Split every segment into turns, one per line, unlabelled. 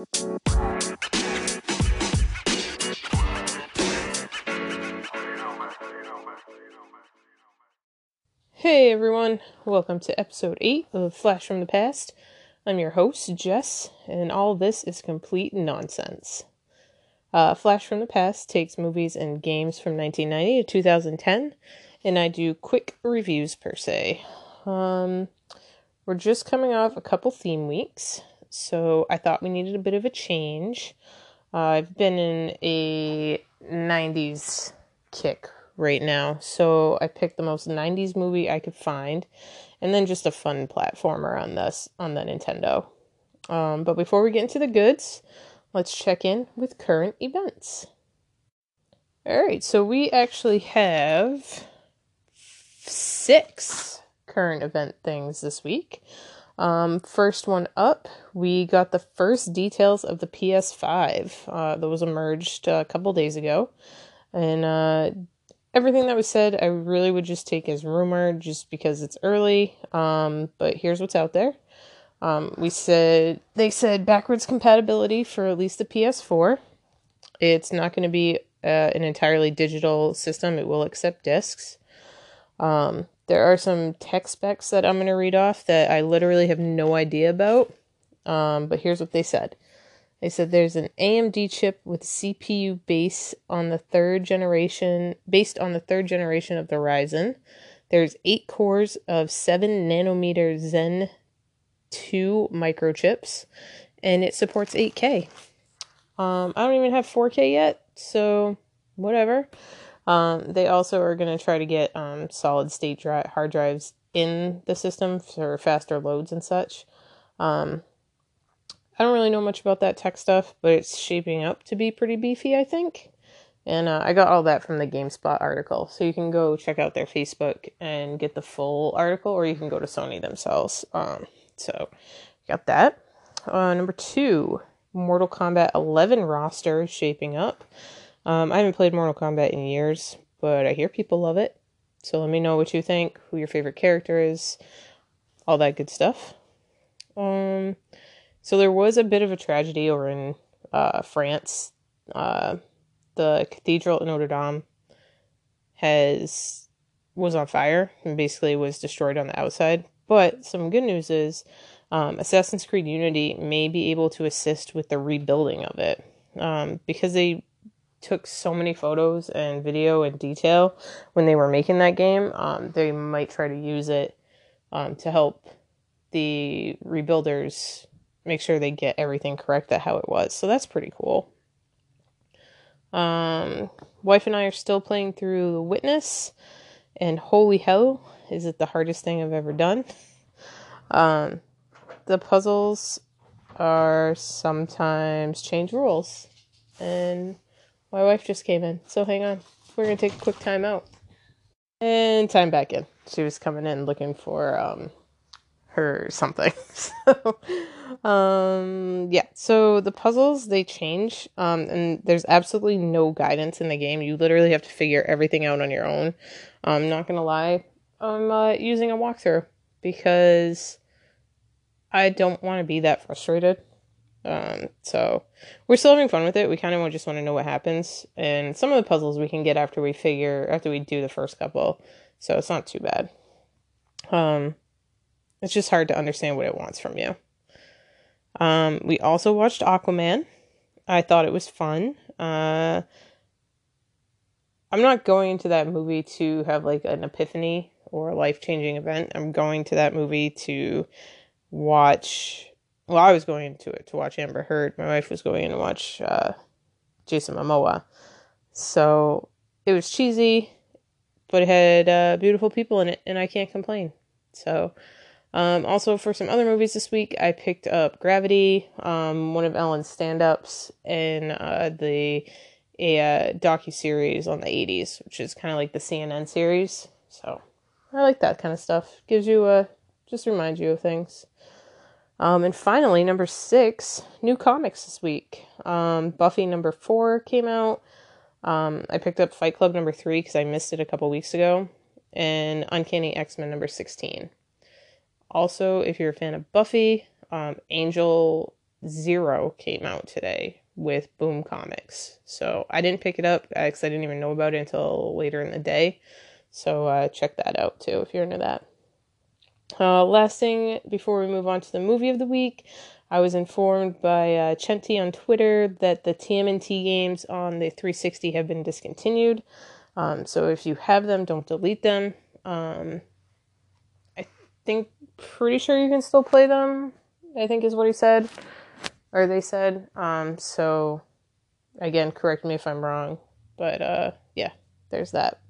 Hey everyone, welcome to episode 8 of Flash from the Past. I'm your host, Jess, and all this is complete nonsense. Uh, Flash from the Past takes movies and games from 1990 to 2010, and I do quick reviews per se. Um, we're just coming off a couple theme weeks, so I thought we needed a bit of a change. Uh, I've been in a 90s kick right now. So I picked the most 90s movie I could find and then just a fun platformer on this on the Nintendo. Um, but before we get into the goods, let's check in with current events. All right, so we actually have six current event things this week. Um, first one up, we got the first details of the PS5. Uh, those emerged a couple days ago. And uh, everything that was said, I really would just take as rumor just because it's early. Um, but here's what's out there. Um, we said they said backwards compatibility for at least the PS4. It's not going to be uh, an entirely digital system. It will accept discs. Um, there are some tech specs that I'm going to read off that I literally have no idea about. Um, but here's what they said. They said there's an AMD chip with CPU base on the third generation, based on the third generation of the Ryzen. There's eight cores of seven nanometer Zen 2 microchips, and it supports 8K. Um, I don't even have 4K yet, so whatever. Um, they also are going to try to get um, solid state dri- hard drives in the system for faster loads and such. Um, I don't really know much about that tech stuff, but it's shaping up to be pretty beefy, I think. And uh, I got all that from the GameSpot article. So you can go check out their Facebook and get the full article, or you can go to Sony themselves. Um, so got that. Uh, number two, Mortal Kombat 11 roster is shaping up. Um, I haven't played Mortal Kombat in years, but I hear people love it. So let me know what you think, who your favorite character is, all that good stuff. Um, so there was a bit of a tragedy over in uh, France. Uh, the cathedral at Notre Dame has was on fire and basically was destroyed on the outside. But some good news is um, Assassin's Creed Unity may be able to assist with the rebuilding of it um, because they took so many photos and video and detail when they were making that game. Um, they might try to use it um, to help the rebuilders make sure they get everything correct that how it was. So that's pretty cool. Um, wife and I are still playing through The Witness, and holy hell, is it the hardest thing I've ever done? Um, the puzzles are sometimes change rules, and my wife just came in, so hang on. We're gonna take a quick time out and time back in. She was coming in looking for um her something. so, um, yeah. So the puzzles they change, um, and there's absolutely no guidance in the game. You literally have to figure everything out on your own. I'm not gonna lie. I'm uh, using a walkthrough because I don't want to be that frustrated. Um, so we're still having fun with it. We kind of just want to know what happens, and some of the puzzles we can get after we figure after we do the first couple. So it's not too bad. Um, it's just hard to understand what it wants from you. Um, we also watched Aquaman. I thought it was fun. Uh, I'm not going into that movie to have like an epiphany or a life changing event. I'm going to that movie to watch. Well, I was going into it to watch Amber Heard. My wife was going in to watch uh, Jason Momoa. So it was cheesy, but it had uh, beautiful people in it, and I can't complain. So um, also, for some other movies this week, I picked up Gravity, um, one of Ellen's stand-ups, and uh, the a uh, docu series on the '80s, which is kind of like the CNN series. So I like that kind of stuff. Gives you a just reminds you of things. Um, and finally, number six, new comics this week. Um, Buffy number four came out. Um, I picked up Fight Club number three because I missed it a couple weeks ago, and Uncanny X Men number sixteen. Also, if you're a fan of Buffy, um, Angel Zero came out today with Boom Comics. So I didn't pick it up because I didn't even know about it until later in the day. So uh, check that out too if you're into that. Uh, last thing before we move on to the movie of the week, I was informed by uh, Chenti on Twitter that the TMNT games on the 360 have been discontinued. Um, so if you have them, don't delete them. Um, I think, pretty sure you can still play them. I think is what he said, or they said. Um, so again, correct me if I'm wrong, but uh, yeah, there's that.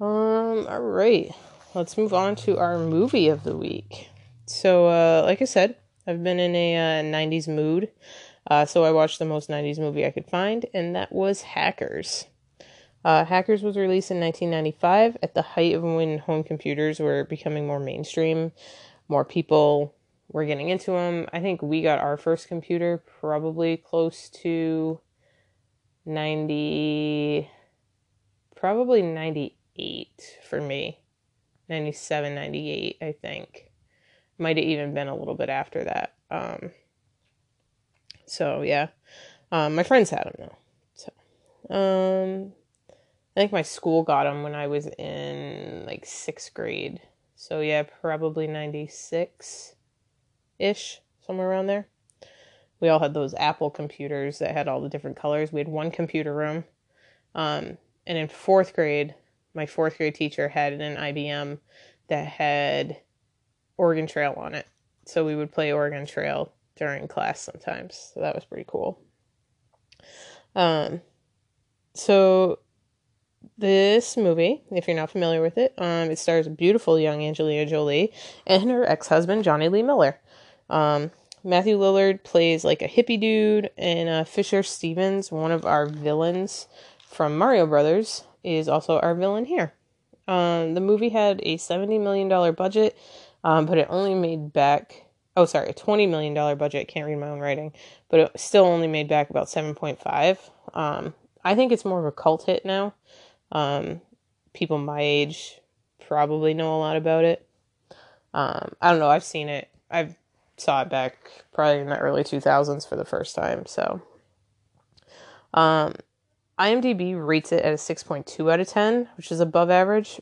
Um, all right, let's move on to our movie of the week. So, uh, like I said, I've been in a uh, 90s mood. Uh, so I watched the most 90s movie I could find, and that was Hackers. Uh, Hackers was released in 1995 at the height of when home computers were becoming more mainstream. More people were getting into them. I think we got our first computer probably close to 90, probably 98 for me. 97, 98, I think. Might have even been a little bit after that. Um, so, yeah. Um, my friends had them though. So, um, I think my school got them when I was in like sixth grade. So, yeah, probably 96 ish, somewhere around there. We all had those Apple computers that had all the different colors. We had one computer room. Um, and in fourth grade, my fourth grade teacher had an IBM that had Oregon Trail on it. So we would play Oregon Trail during class sometimes. So that was pretty cool. Um, so this movie, if you're not familiar with it, um, it stars a beautiful young Angelina Jolie and her ex-husband Jonny Lee Miller. Um, Matthew Lillard plays like a hippie dude, and uh, Fisher Stevens, one of our villains from Mario Brothers, is also our villain here. Um, the movie had a $70 million budget, um, but it only made back, oh, sorry, a $20 million budget. Can't read my own writing, but it still only made back about 7.5. Um, I think it's more of a cult hit now. Um, people my age probably know a lot about it. Um, I don't know. I've seen it. I've saw it back probably in the early 2000s for the first time. So, um, IMDb rates it at a 6.2 out of 10, which is above average.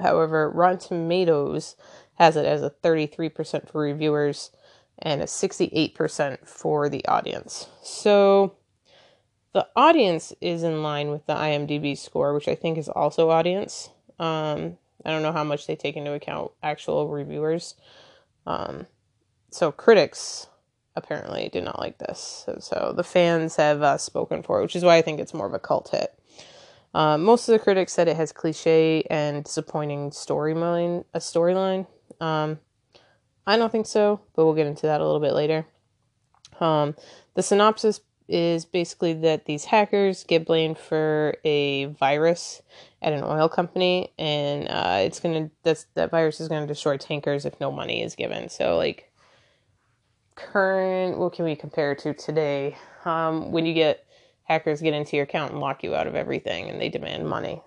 However, Rotten Tomatoes has it as a 33% for reviewers and a 68% for the audience. So, the audience is in line with the IMDb score, which I think is also audience. Um, I don't know how much they take into account actual reviewers. Um, so critics apparently did not like this. So, the fans have uh, spoken for it, which is why I think it's more of a cult hit. Uh, most of the critics said it has cliche and disappointing storyline. A storyline. Um, I don't think so, but we'll get into that a little bit later. Um, the synopsis is basically that these hackers get blamed for a virus at an oil company, and uh, it's gonna that's that virus is gonna destroy tankers if no money is given. So like current, what can we compare to today? Um, when you get hackers get into your account and lock you out of everything and they demand money,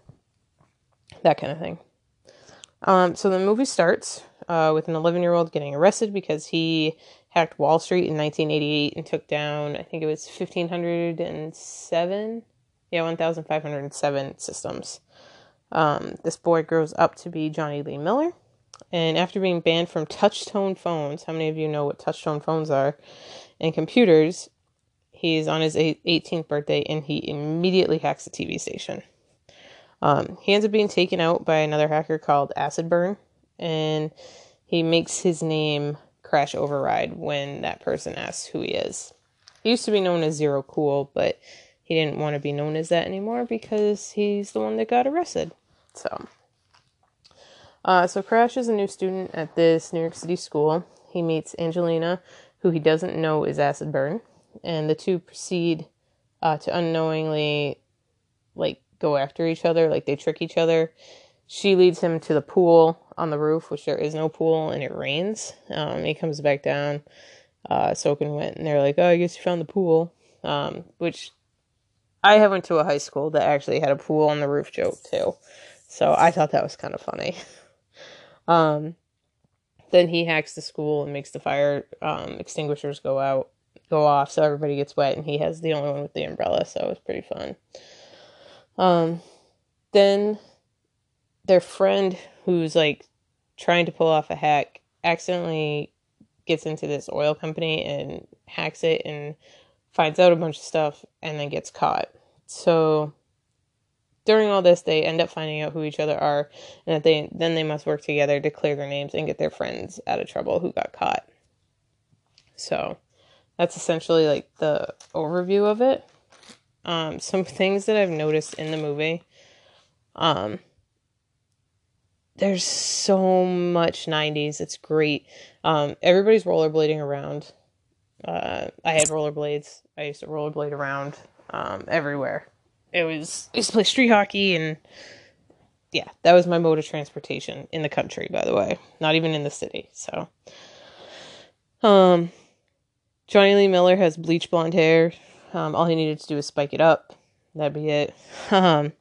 that kind of thing. Um, so the movie starts uh, with an 11 year old getting arrested because he hacked Wall Street in 1988 and took down, I think it was 1,507, yeah, 1,507 systems. Um, this boy grows up to be jonny Lee Miller and after being banned from touchtone phones, how many of you know what touchtone phones are? And computers, he's on his 18th birthday and he immediately hacks the TV station. Um, he ends up being taken out by another hacker called Acid Burn, and he makes his name crash override when that person asks who he is. He used to be known as Zero Cool, but he didn't want to be known as that anymore because he's the one that got arrested. So uh, so Crash is a new student at this New York City school. He meets Angelina, who he doesn't know is Acid Burn, and the two proceed uh, to unknowingly like go after each other, like they trick each other. She leads him to the pool on the roof, which there is no pool, and it rains. Um, he comes back down, uh, soaking wet, and they're like, "Oh, I guess you found the pool," um, which I have went to a high school that actually had a pool on the roof joke too, so I thought that was kind of funny. Um, then he hacks the school and makes the fire um, extinguishers go out go off, so everybody gets wet, and he has the only one with the umbrella, so it was pretty fun. Um, then their friend who's like trying to pull off a hack accidentally gets into this oil company and hacks it and finds out a bunch of stuff and then gets caught. So during all this they end up finding out who each other are and that they then they must work together to clear their names and get their friends out of trouble who got caught. So that's essentially like the overview of it. Um, some things that I've noticed in the movie. Um, there's so much 90s. It's great. Um, everybody's rollerblading around. Uh, I had rollerblades. I used to rollerblade around um, everywhere. It was I used to play street hockey and yeah, that was my mode of transportation in the country. By the way, not even in the city. So, um, Jonny Lee Miller has bleach blonde hair. Um, all he needed to do was spike it up. That'd be it. Um,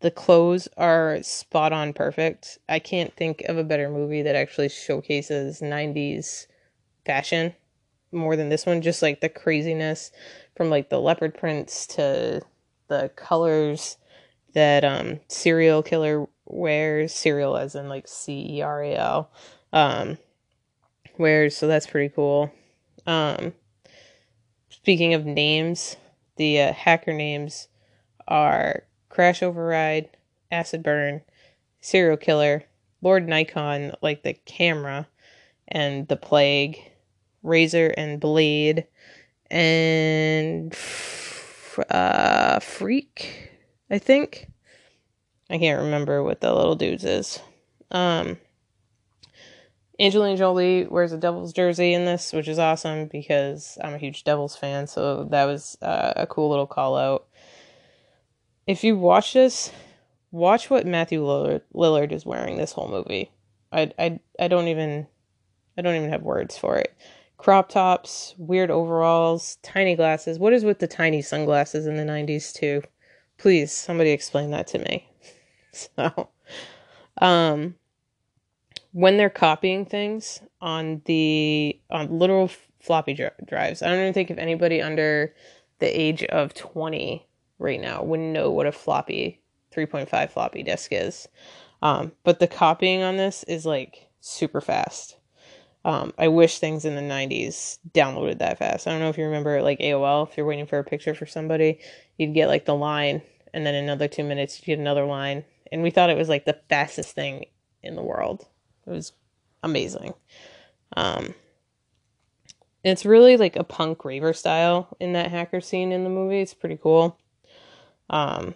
the clothes are spot on perfect. I can't think of a better movie that actually showcases 90s fashion more than this one. Just like the craziness from like the leopard prints to the colors that um cereal killer wears. Cereal as in like C E R A L. Um, wears. So that's pretty cool. Um, speaking of names, the uh, hacker names are Crash Override, Acid Burn, Cereal Killer, Lord Nikon, like the camera, and the Plague, Razor and Blade, and uh, Freak, I think. I can't remember what the little dudes is. Um, Angelina Jolie wears a Devils jersey in this, which is awesome because I'm a huge Devils fan. So that was uh, a cool little call out if you watch this, watch what Matthew Lillard, Lillard is wearing this whole movie. I, I, I don't even I don't even have words for it. Crop tops, weird overalls, tiny glasses. What is with the tiny sunglasses in the 90s too? Please, somebody explain that to me. so, um when they're copying things on the on literal floppy drives. I don't even think if anybody under the age of 20 right now wouldn't know what a floppy 3.5 floppy disk is. Um, but the copying on this is like super fast. Um, I wish things in the 90s downloaded that fast. I don't know if you remember like AOL, if you're waiting for a picture for somebody, you'd get like the line and then another two minutes you'd get another line. And we thought it was like the fastest thing in the world. It was amazing. Um, it's really like a punk raver style in that hacker scene in the movie. It's pretty cool. Um,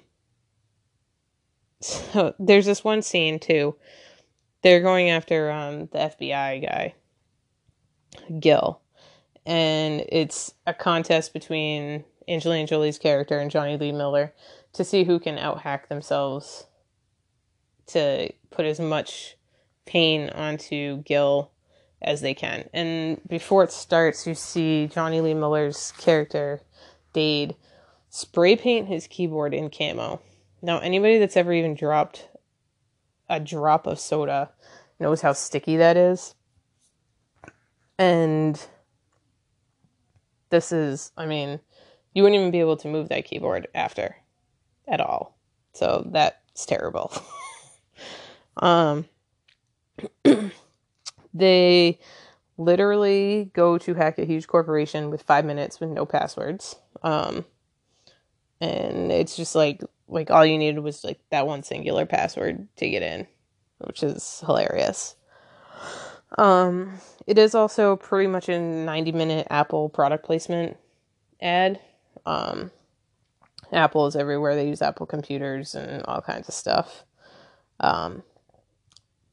so there's this one scene too. They're going after um, the FBI guy, Gil, and it's a contest between Angelina Jolie's character and Jonny Lee Miller to see who can outhack themselves to put as much pain onto Gil as they can. And before it starts, you see Jonny Lee Miller's character, Dade, spray paint his keyboard in camo. Now, anybody that's ever even dropped a drop of soda knows how sticky that is. And this is, I mean, you wouldn't even be able to move that keyboard after at all. So that's terrible. um, they literally go to hack a huge corporation with five minutes with no passwords. Um, and it's just like like all you needed was like that one singular password to get in, which is hilarious. Um, it is also pretty much a 90 minute Apple product placement ad. Um, Apple is everywhere. They use Apple computers and all kinds of stuff. Um,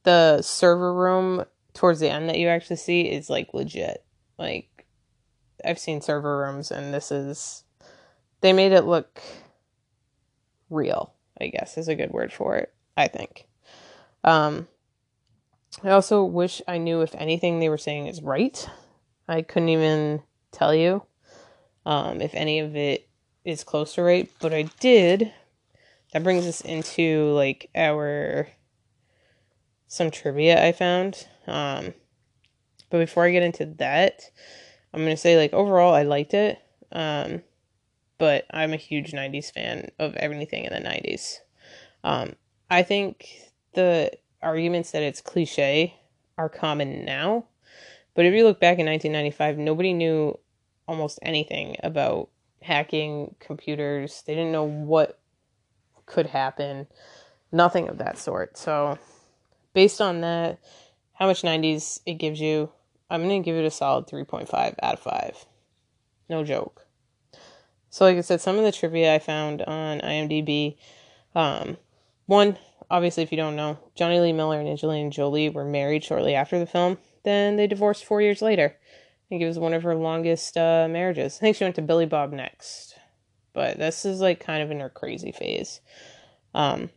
the server room towards the end that you actually see is like legit. Like, I've seen server rooms, and this is they made it look real, I guess is a good word for it, I think. Um, I also wish I knew if anything they were saying is right. I couldn't even tell you um, if any of it is close to right, but I did. That brings us into like our some trivia I found. Um, but before I get into that, I'm gonna say like overall I liked it. Um, but I'm a huge 90s fan of everything in the 90s. Um, I think the arguments that it's cliche are common now, but if you look back in 1995, nobody knew almost anything about hacking computers. They didn't know what could happen, nothing of that sort. So, based on that, how much 90s it gives you, I'm going to give it a solid 3.5 out of 5. No joke. So, like I said, some of the trivia I found on IMDb. Um, one, obviously, if you don't know, Jonny Lee Miller and Angelina Jolie were married shortly after the film. Then they divorced four years later. I think it was one of her longest uh, marriages. I think she went to Billy Bob next. But this is like kind of in her crazy phase. Um,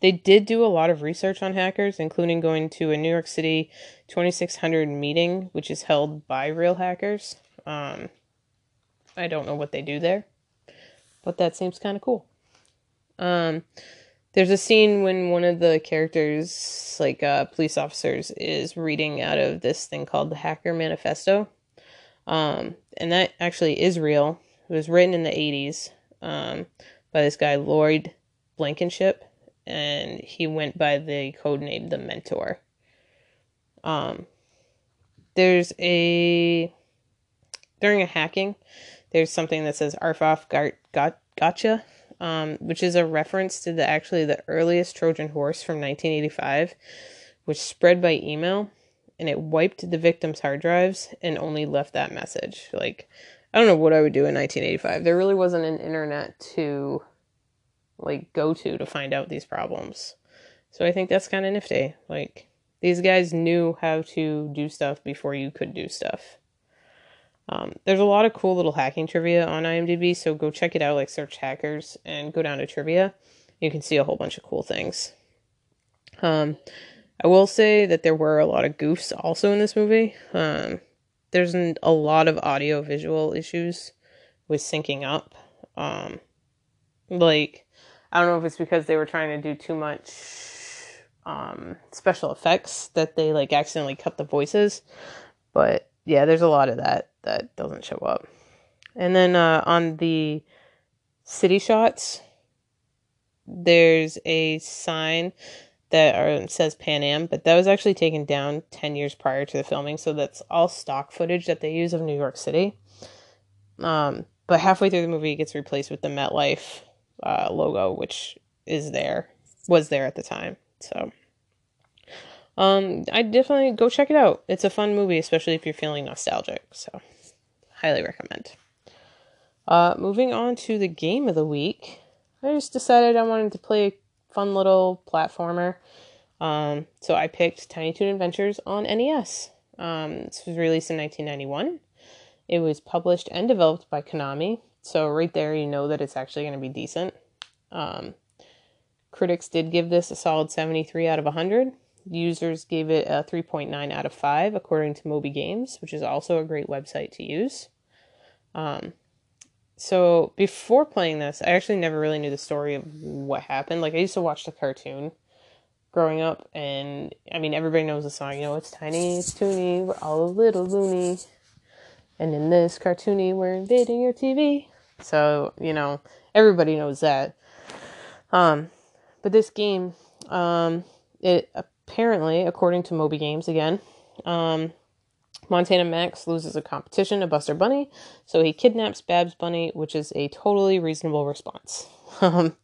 they did do a lot of research on hackers, including going to a New York City 2600 meeting, which is held by real hackers. Um, I don't know what they do there, but that seems kind of cool. Um, there's a scene when one of the characters, like uh, police officers, is reading out of this thing called the Hacker Manifesto. Um, and that actually is real. It was written in the 80s um, by this guy, Lloyd Blankenship, and he went by the codename The Mentor. Um, there's a. During a hacking, there's something that says Arfoff got, got, gotcha um, which is a reference to the actually the earliest Trojan horse from 1985, which spread by email and it wiped the victim's hard drives and only left that message. Like, I don't know what I would do in 1985. There really wasn't an internet to like go to to find out these problems. So I think that's kind of nifty. Like these guys knew how to do stuff before you could do stuff. Um, there's a lot of cool little hacking trivia on IMDb, so go check it out. Like search hackers and go down to trivia. You can see a whole bunch of cool things. Um, I will say that there were a lot of goofs also in this movie. Um, there's an, a lot of audio visual issues with syncing up. Um, like, I don't know if it's because they were trying to do too much um, special effects that they like accidentally cut the voices, but yeah, there's a lot of that that doesn't show up. And then uh, on the city shots, there's a sign that are, says Pan Am, but that was actually taken down 10 years prior to the filming, so that's all stock footage that they use of New York City. Um, but halfway through the movie, it gets replaced with the MetLife uh, logo, which is there, was there at the time. So um, I definitely go check it out. It's a fun movie, especially if you're feeling nostalgic. So, highly recommend. Uh, moving on to the game of the week, I just decided I wanted to play a fun little platformer. Um, so I picked Tiny Toon Adventures on NES. Um, this was released in 1991. It was published and developed by Konami. So right there, you know that it's actually going to be decent. Um, critics did give this a solid 73 out of 100. Users gave it a 3.9 out of 5, according to Moby Games, which is also a great website to use. Um, so before playing this, I actually never really knew the story of what happened. Like I used to watch the cartoon growing up, and I mean everybody knows the song. You know, it's tiny, it's toony, we're all a little loony, and in this cartoony, we're invading your TV. So you know everybody knows that. Um, but this game, um, it apparently, according to Moby Games again, um, Montana Max loses a competition to Buster Bunny, so he kidnaps Babs Bunny, which is a totally reasonable response. Um,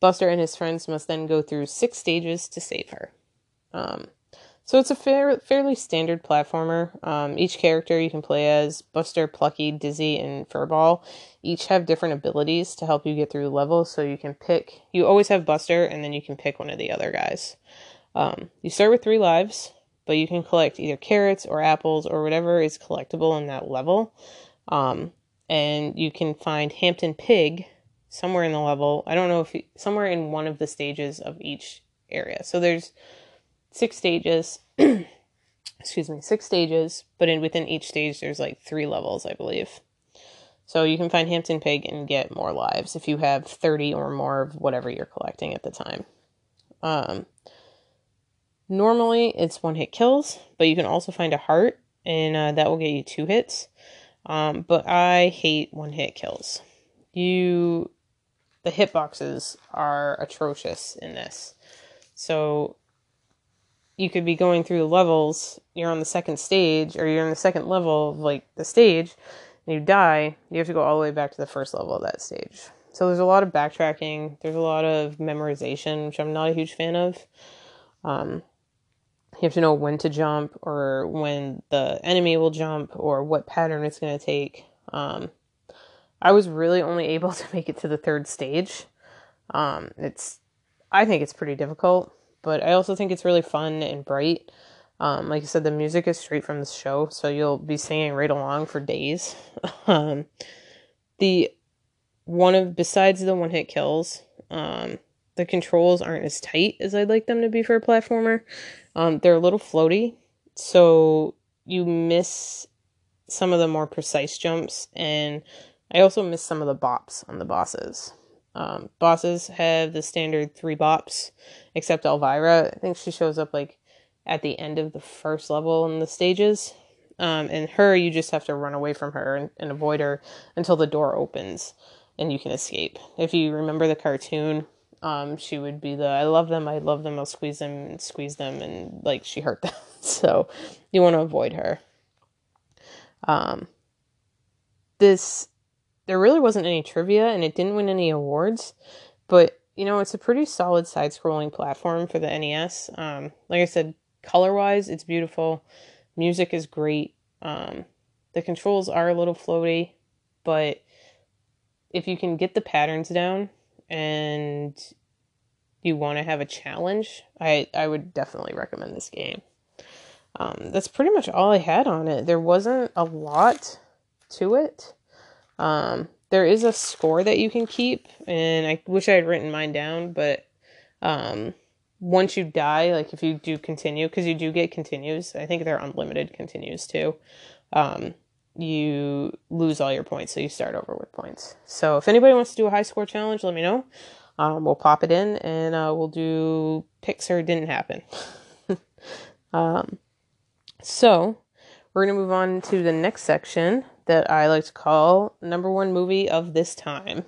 Buster and his friends must then go through six stages to save her. Um, so it's a fair, fairly standard platformer. Um, each character you can play as Buster, Plucky, Dizzy, and Furball each have different abilities to help you get through levels. So you can pick. You always have Buster, and then you can pick one of the other guys. Um, you start with three lives, but you can collect either carrots or apples or whatever is collectible in that level. Um, and you can find Hamton Pig somewhere in the level. I don't know if you, somewhere in one of the stages of each area. So there's six stages. excuse me, six stages, but in within each stage there's like three levels, I believe. So you can find Hamton Pig and get more lives if you have 30 or more of whatever you're collecting at the time. Um, Normally, it's one hit kills, but you can also find a heart and uh, that will get you two hits. Um, but I hate one hit kills. You, the hitboxes are atrocious in this. So you could be going through levels, you're on the second stage, or you're in the second level of like the stage, and you die, you have to go all the way back to the first level of that stage. So there's a lot of backtracking, there's a lot of memorization, which I'm not a huge fan of. Um, you have to know when to jump or when the enemy will jump or what pattern it's going to take. Um, I was really only able to make it to the third stage. Um, it's, I think it's pretty difficult, but I also think it's really fun and bright. Um, like I said, the music is straight from the show, so you'll be singing right along for days. um, the one of besides the one hit kills, um, the controls aren't as tight as I'd like them to be for a platformer. Um, they're a little floaty, so you miss some of the more precise jumps, and I also miss some of the bops on the bosses. Um, bosses have the standard three bops, except Elmyra. I think she shows up like at the end of the first level in the stages. Um, and her, you just have to run away from her and, and avoid her until the door opens and you can escape. If you remember the cartoon, um, she would be the I love them, I love them, I'll squeeze them and squeeze them and like she hurt them. so you want to avoid her. Um this there really wasn't any trivia and it didn't win any awards, but you know, it's a pretty solid side scrolling platform for the NES. Um, like I said, color wise, it's beautiful. Music is great. Um, the controls are a little floaty, but if you can get the patterns down and you want to have a challenge, I I would definitely recommend this game. Um, that's pretty much all I had on it. There wasn't a lot to it. Um, there is a score that you can keep, and I wish I had written mine down, but um, once you die, like if you do continue, because you do get continues, I think they're unlimited continues too. Um, you lose all your points, so you start over with points. So if anybody wants to do a high score challenge, let me know. Um, we'll pop it in and uh, we'll do Pixar didn't happen. um, so we're gonna move on to the next section that I like to call number one movie of this time.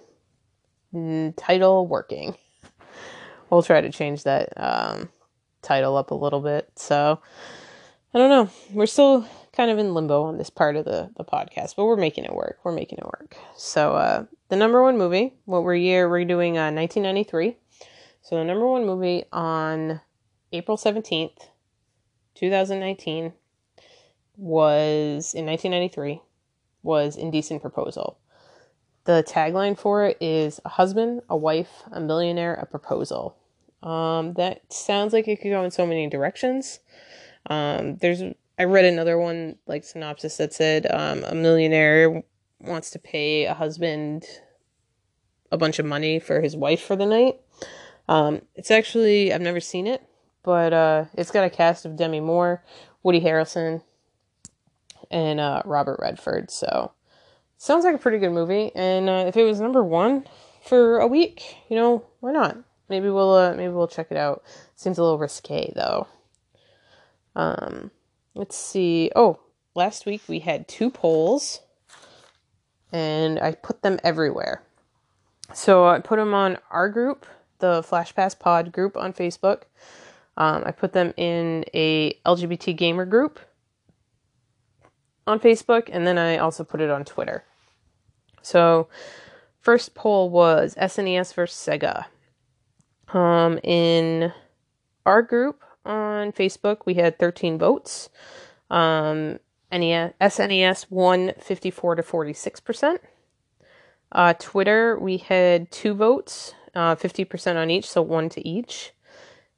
title working. We'll try to change that um, title up a little bit. So I don't know. We're still kind of in limbo on this part of the, the podcast, but we're making it work. We're making it work. So, uh, the number one movie, what we're year, we're doing uh, 1993. So, the number one movie on April 17th, 2019 was in 1993 was Indecent Proposal. The tagline for it is a husband, a wife, a millionaire, a proposal. Um, that sounds like it could go in so many directions. Um, there's I read another one like synopsis that said um, a millionaire wants to pay a husband a bunch of money for his wife for the night. Um, it's actually I've never seen it, but uh, it's got a cast of Demi Moore, Woody Harrelson, and uh, Robert Redford. So sounds like a pretty good movie. And uh, if it was number one for a week, you know, why not? Maybe we'll uh, maybe we'll check it out. Seems a little risque though. Um, let's see. Oh, last week we had two polls, and I put them everywhere. So I put them on our group, the Flash Pass Pod group on Facebook. Um, I put them in a LGBT gamer group on Facebook, and then I also put it on Twitter. So, first poll was SNES versus Sega. Um, in our group, on Facebook, we had 13 votes. Um, NES, SNES won 54 to 46%. Uh, Twitter, we had two votes, uh, 50% on each, so one to each.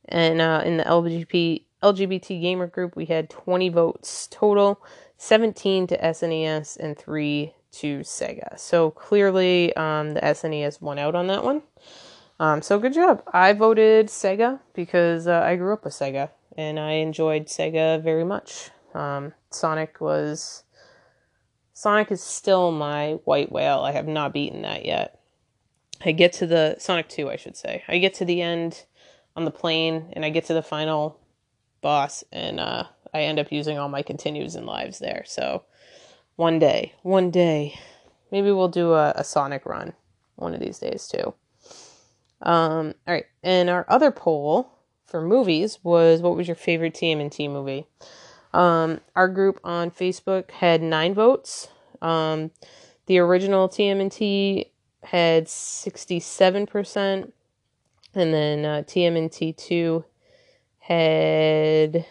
And uh, in the LGBT, LGBT gamer group, we had 20 votes total, 17 to SNES and 3 to Sega. So clearly, um, the SNES won out on that one. Um, so good job. I voted Sega because uh, I grew up with Sega and I enjoyed Sega very much. Um, Sonic was. Sonic is still my white whale. I have not beaten that yet. I get to the. Sonic 2, I should say. I get to the end on the plane and I get to the final boss and uh, I end up using all my continues and lives there. So one day, one day, maybe we'll do a, a Sonic run one of these days too. Um, all right, and our other poll for movies was what was your favorite TMNT movie? Um, our group on Facebook had nine votes. Um, the original TMNT had 67%, and then uh, TMNT 2 had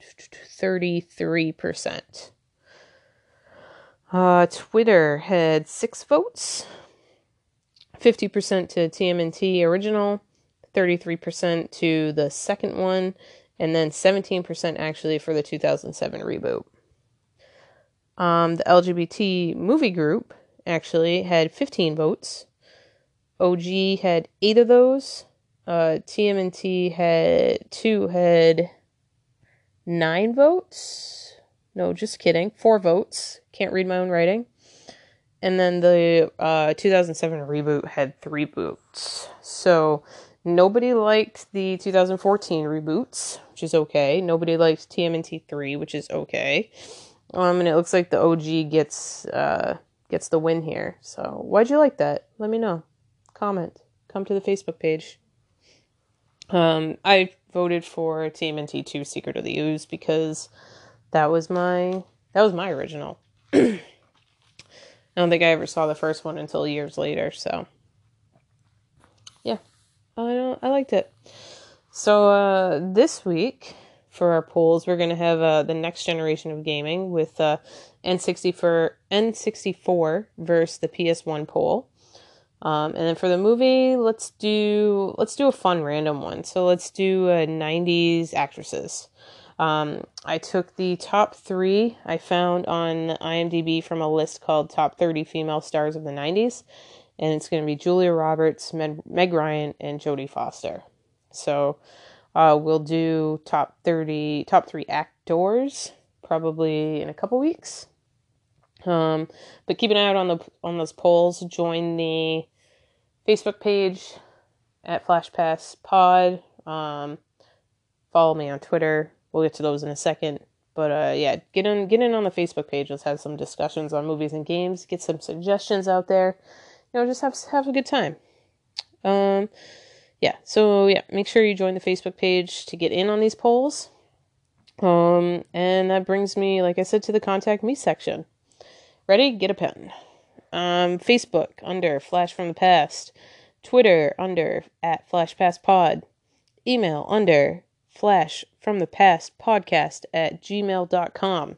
33%. Uh, Twitter had six votes 50% to TMNT original, 33% to the second one, and then 17% actually for the 2007 reboot. Um, the LGBT movie group actually had 15 votes. OG had eight of those. Uh, TMNT had two, had nine votes. No, just kidding. Four votes. Can't read my own writing. And then the uh, 2007 reboot had three votes. So nobody liked the 2014 reboots, which is okay. Nobody liked TMNT 3, which is okay. Um, and it looks like the OG gets uh, gets the win here. So why'd you like that? Let me know. Comment. Come to the Facebook page. Um, I voted for TMNT 2 Secret of the Ooze because that was my that was my original. I don't think I ever saw the first one until years later, so yeah. I don't I liked it. So uh this week for our polls, we're to have uh, the next generation of gaming with uh, N64 N64 versus the PS1 poll. Um, and then for the movie, let's do let's do a fun random one. So let's do uh, 90s actresses. Um, I took the top three I found on IMDb from a list called Top 30 Female Stars of the 90s, and it's going to be Julia Roberts, Meg, Ryan, and Jodie Foster. So uh, we'll do top 30, top three actors probably in a couple weeks. Um, but keep an eye out on the on those polls. Join the Facebook page at FlashPass Pod. Um, follow me on Twitter. We'll get to those in a second. But uh, yeah, get in get in on the Facebook page. Let's have some discussions on movies and games. Get some suggestions out there. You know, just have have a good time. Um, yeah, so yeah, make sure you join the Facebook page to get in on these polls. Um, and that brings me, like I said, to the contact me section. Ready? Get a pen. Um, Facebook under Flash from the Past. Twitter under at Flash Past Pod. Email under Flash from the Past podcast at gmail.com.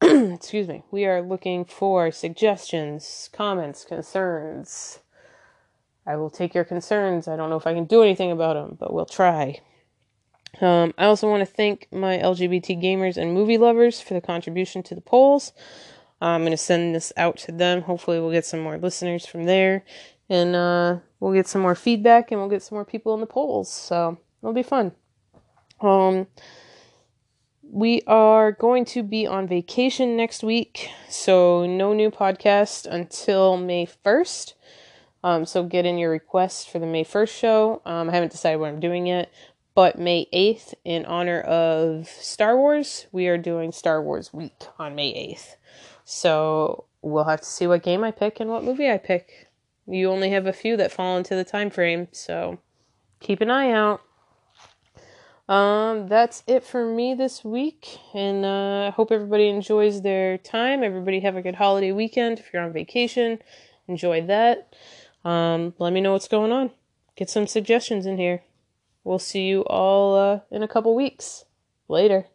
Excuse me. We are looking for suggestions, comments, concerns I will take your concerns. I don't know if I can do anything about them, but we'll try. Um, I also want to thank my LGBT gamers and movie lovers for the contribution to the polls. I'm going to send this out to them. Hopefully, we'll get some more listeners from there, and uh, we'll get some more feedback, and we'll get some more people in the polls. So it'll be fun. Um, we are going to be on vacation next week, so no new podcast until May 1st. Um, so get in your requests for the May 1st show. Um, I haven't decided what I'm doing yet, but May 8th, in honor of Star Wars, we are doing Star Wars Week on May 8th. So we'll have to see what game I pick and what movie I pick. You only have a few that fall into the time frame, so keep an eye out. Um, that's it for me this week, and uh I uh, hope everybody enjoys their time. Everybody have a good holiday weekend. If you're on vacation, enjoy that. Um, let me know what's going on. Get some suggestions in here. We'll see you all uh, in a couple weeks. Later.